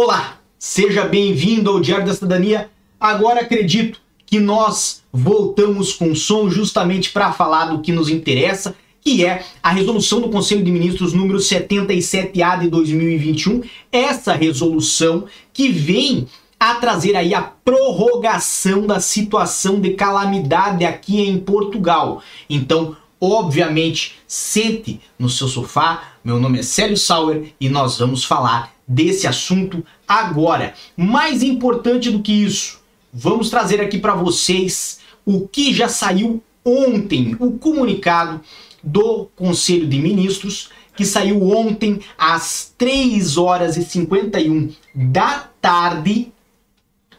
Olá, seja bem-vindo ao Diário da Cidadania. Agora acredito que nós voltamos com som justamente para falar do que nos interessa, que é a resolução do Conselho de Ministros número 77A de 2021. Essa resolução que vem a trazer aí a prorrogação da situação de calamidade aqui em Portugal. Então, obviamente, sente no seu sofá. Meu nome é Célio Sauer e nós vamos falar desse assunto agora. Mais importante do que isso, vamos trazer aqui para vocês o que já saiu ontem, o comunicado do Conselho de Ministros, que saiu ontem às 3 horas e 51 da tarde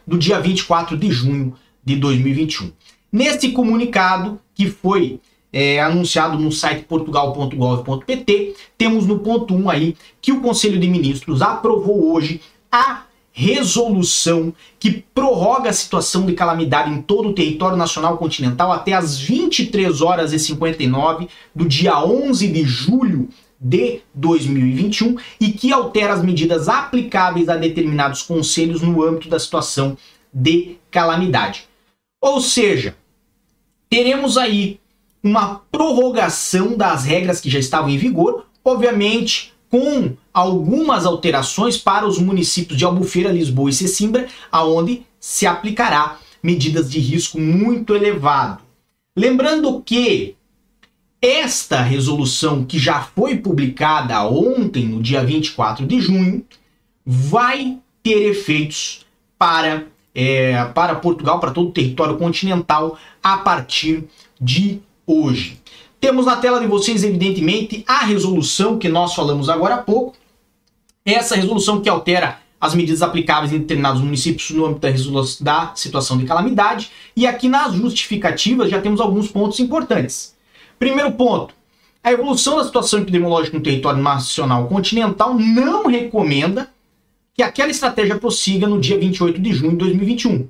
do dia 24 de junho de 2021. Nesse comunicado, que foi é, anunciado no site portugal.gov.pt, temos no ponto 1 aí que o Conselho de Ministros aprovou hoje a resolução que prorroga a situação de calamidade em todo o território nacional continental até as 23 horas e 59 do dia 11 de julho de 2021 e que altera as medidas aplicáveis a determinados conselhos no âmbito da situação de calamidade. Ou seja, teremos aí uma prorrogação das regras que já estavam em vigor, obviamente com algumas alterações para os municípios de Albufeira, Lisboa e Sesimbra, aonde se aplicará medidas de risco muito elevado. Lembrando que esta resolução que já foi publicada ontem, no dia 24 de junho, vai ter efeitos para, é, para Portugal, para todo o território continental, a partir de hoje. Temos na tela de vocês, evidentemente, a resolução que nós falamos agora há pouco. Essa resolução que altera as medidas aplicáveis em determinados municípios no âmbito da, situação de calamidade. E aqui nas justificativas já temos alguns pontos importantes. Primeiro ponto, a evolução da situação epidemiológica no território nacional continental não recomenda que aquela estratégia prossiga no dia 28 de junho de 2021.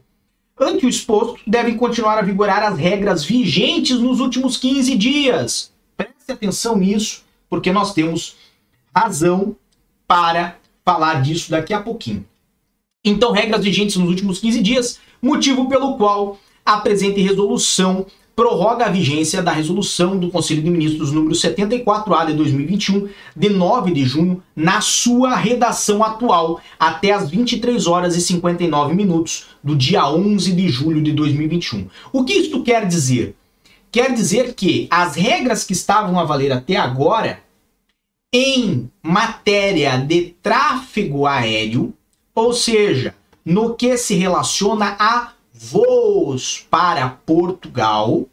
Ante o exposto, devem continuar a vigorar as regras vigentes nos últimos 15 dias. Preste atenção nisso, porque nós temos razão para falar disso daqui a pouquinho. Então, regras vigentes nos últimos 15 dias, motivo pelo qual a presente resolução prorroga a vigência da resolução do Conselho de Ministros número 74A de 2021, de 9 de junho, na sua redação atual, até as 23 horas e 59 minutos do dia 11 de julho de 2021. O que isto quer dizer? Quer dizer que as regras que estavam a valer até agora em matéria de tráfego aéreo, ou seja, no que se relaciona a voos para Portugal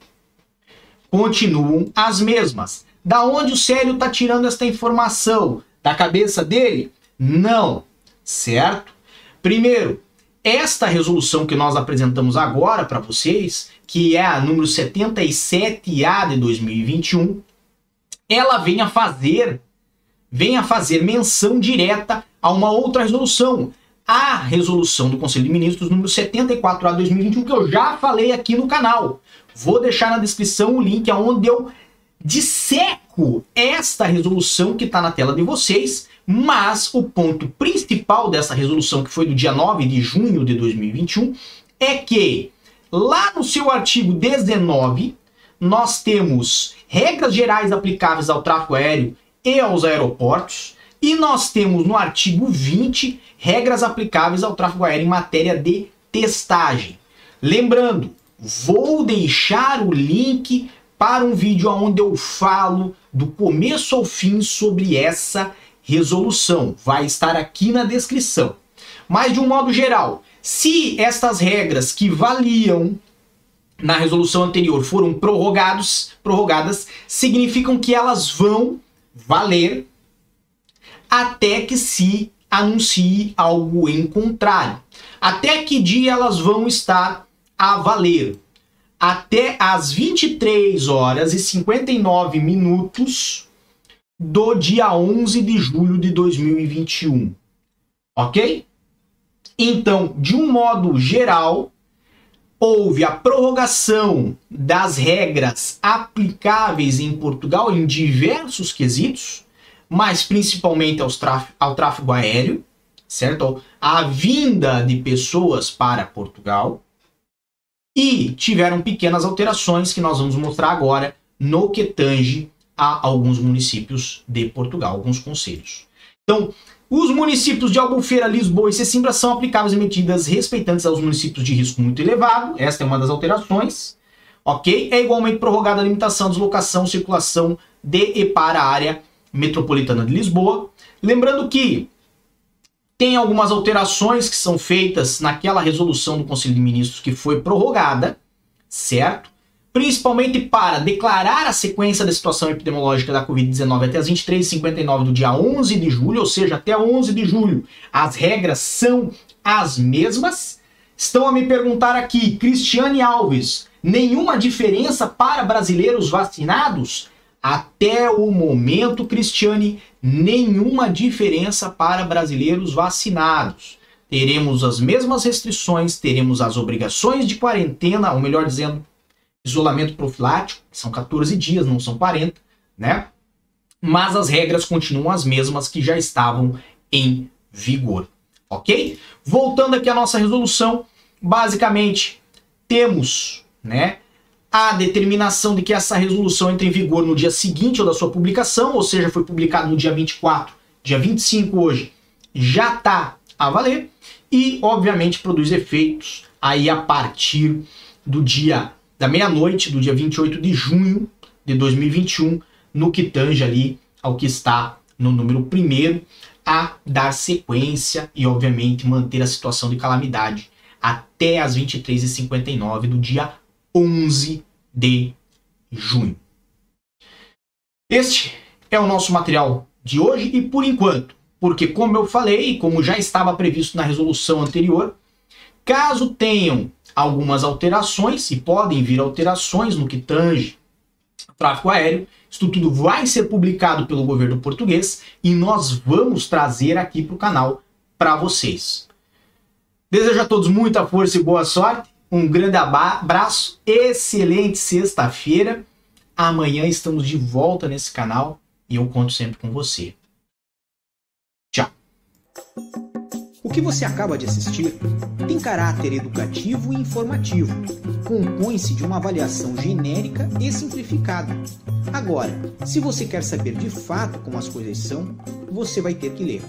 continuam as mesmas. Da onde o Célio está tirando esta informação? Da cabeça dele? Não, certo? Primeiro, esta resolução que nós apresentamos agora para vocês, que é a número 77A de 2021, ela vem a fazer vem a fazer menção direta a uma outra resolução, a resolução do Conselho de Ministros número 74A 2021 que eu já falei aqui no canal. Vou deixar na descrição o link aonde eu disseco esta resolução que está na tela de vocês, mas o ponto principal dessa resolução, que foi do dia 9 de junho de 2021, é que lá no seu artigo 19, nós temos regras gerais aplicáveis ao tráfego aéreo e aos aeroportos, e nós temos no artigo 20 regras aplicáveis ao tráfego aéreo em matéria de testagem. Lembrando, vou deixar o link para um vídeo onde eu falo do começo ao fim sobre essa resolução. Vai estar aqui na descrição. Mas de um modo geral, se estas regras que valiam na resolução anterior foram prorrogados, prorrogadas, significam que elas vão valer até que se anuncie algo em contrário. Até que dia elas vão estar a valer? Até às 23 horas e 59 minutos do dia 11 de julho de 2021. Ok? Então, de um modo geral, houve a prorrogação das regras aplicáveis em Portugal em diversos quesitos mas principalmente aos ao tráfego aéreo, certo? A vinda de pessoas para Portugal e tiveram pequenas alterações que nós vamos mostrar agora no que tange a alguns municípios de Portugal, alguns conselhos. Então, os municípios de Albufeira, Lisboa e Sesimbra são aplicáveis medidas respeitantes aos municípios de risco muito elevado. Esta é uma das alterações. Ok? É igualmente prorrogada a limitação, deslocação, circulação de e para a área metropolitana de Lisboa. Lembrando que tem algumas alterações que são feitas naquela resolução do Conselho de Ministros que foi prorrogada, certo? Principalmente para declarar a sequência da situação epidemiológica da Covid-19 até as 23h59 do dia 11 de julho, ou seja, até 11 de julho. As regras são as mesmas. Estão a me perguntar aqui, Cristiane Alves, nenhuma diferença para brasileiros vacinados? Até o momento, Cristiane, nenhuma diferença para brasileiros vacinados. Teremos as mesmas restrições, teremos as obrigações de quarentena, ou melhor dizendo, isolamento profilático, que são 14 dias, não são 40, né? Mas as regras continuam as mesmas que já estavam em vigor, ok? Voltando aqui à nossa resolução, basicamente temos, né, a determinação de que essa resolução entre em vigor no dia seguinte ou da sua publicação, ou seja, foi publicado no dia 24, dia 25 hoje, já está a valer e, obviamente, produz efeitos aí a partir do dia da meia-noite do dia 28 de junho de 2021, no que tange ali ao que está no número primeiro, a dar sequência e, obviamente, manter a situação de calamidade até as 23h59 do dia 11 de junho. Este é o nosso material de hoje e por enquanto, porque como eu falei, como já estava previsto na resolução anterior, caso tenham algumas alterações, e podem vir alterações no que tange tráfego aéreo, isso tudo vai ser publicado pelo governo português e nós vamos trazer aqui para o canal para vocês. Desejo a todos muita força e boa sorte. Um grande abraço, excelente sexta-feira. Amanhã estamos de volta nesse canal e eu conto sempre com você. Tchau. O que você acaba de assistir tem caráter educativo e informativo. Compõe-se de uma avaliação genérica e simplificada. Agora, se você quer saber de fato como as coisas são, você vai ter que ler.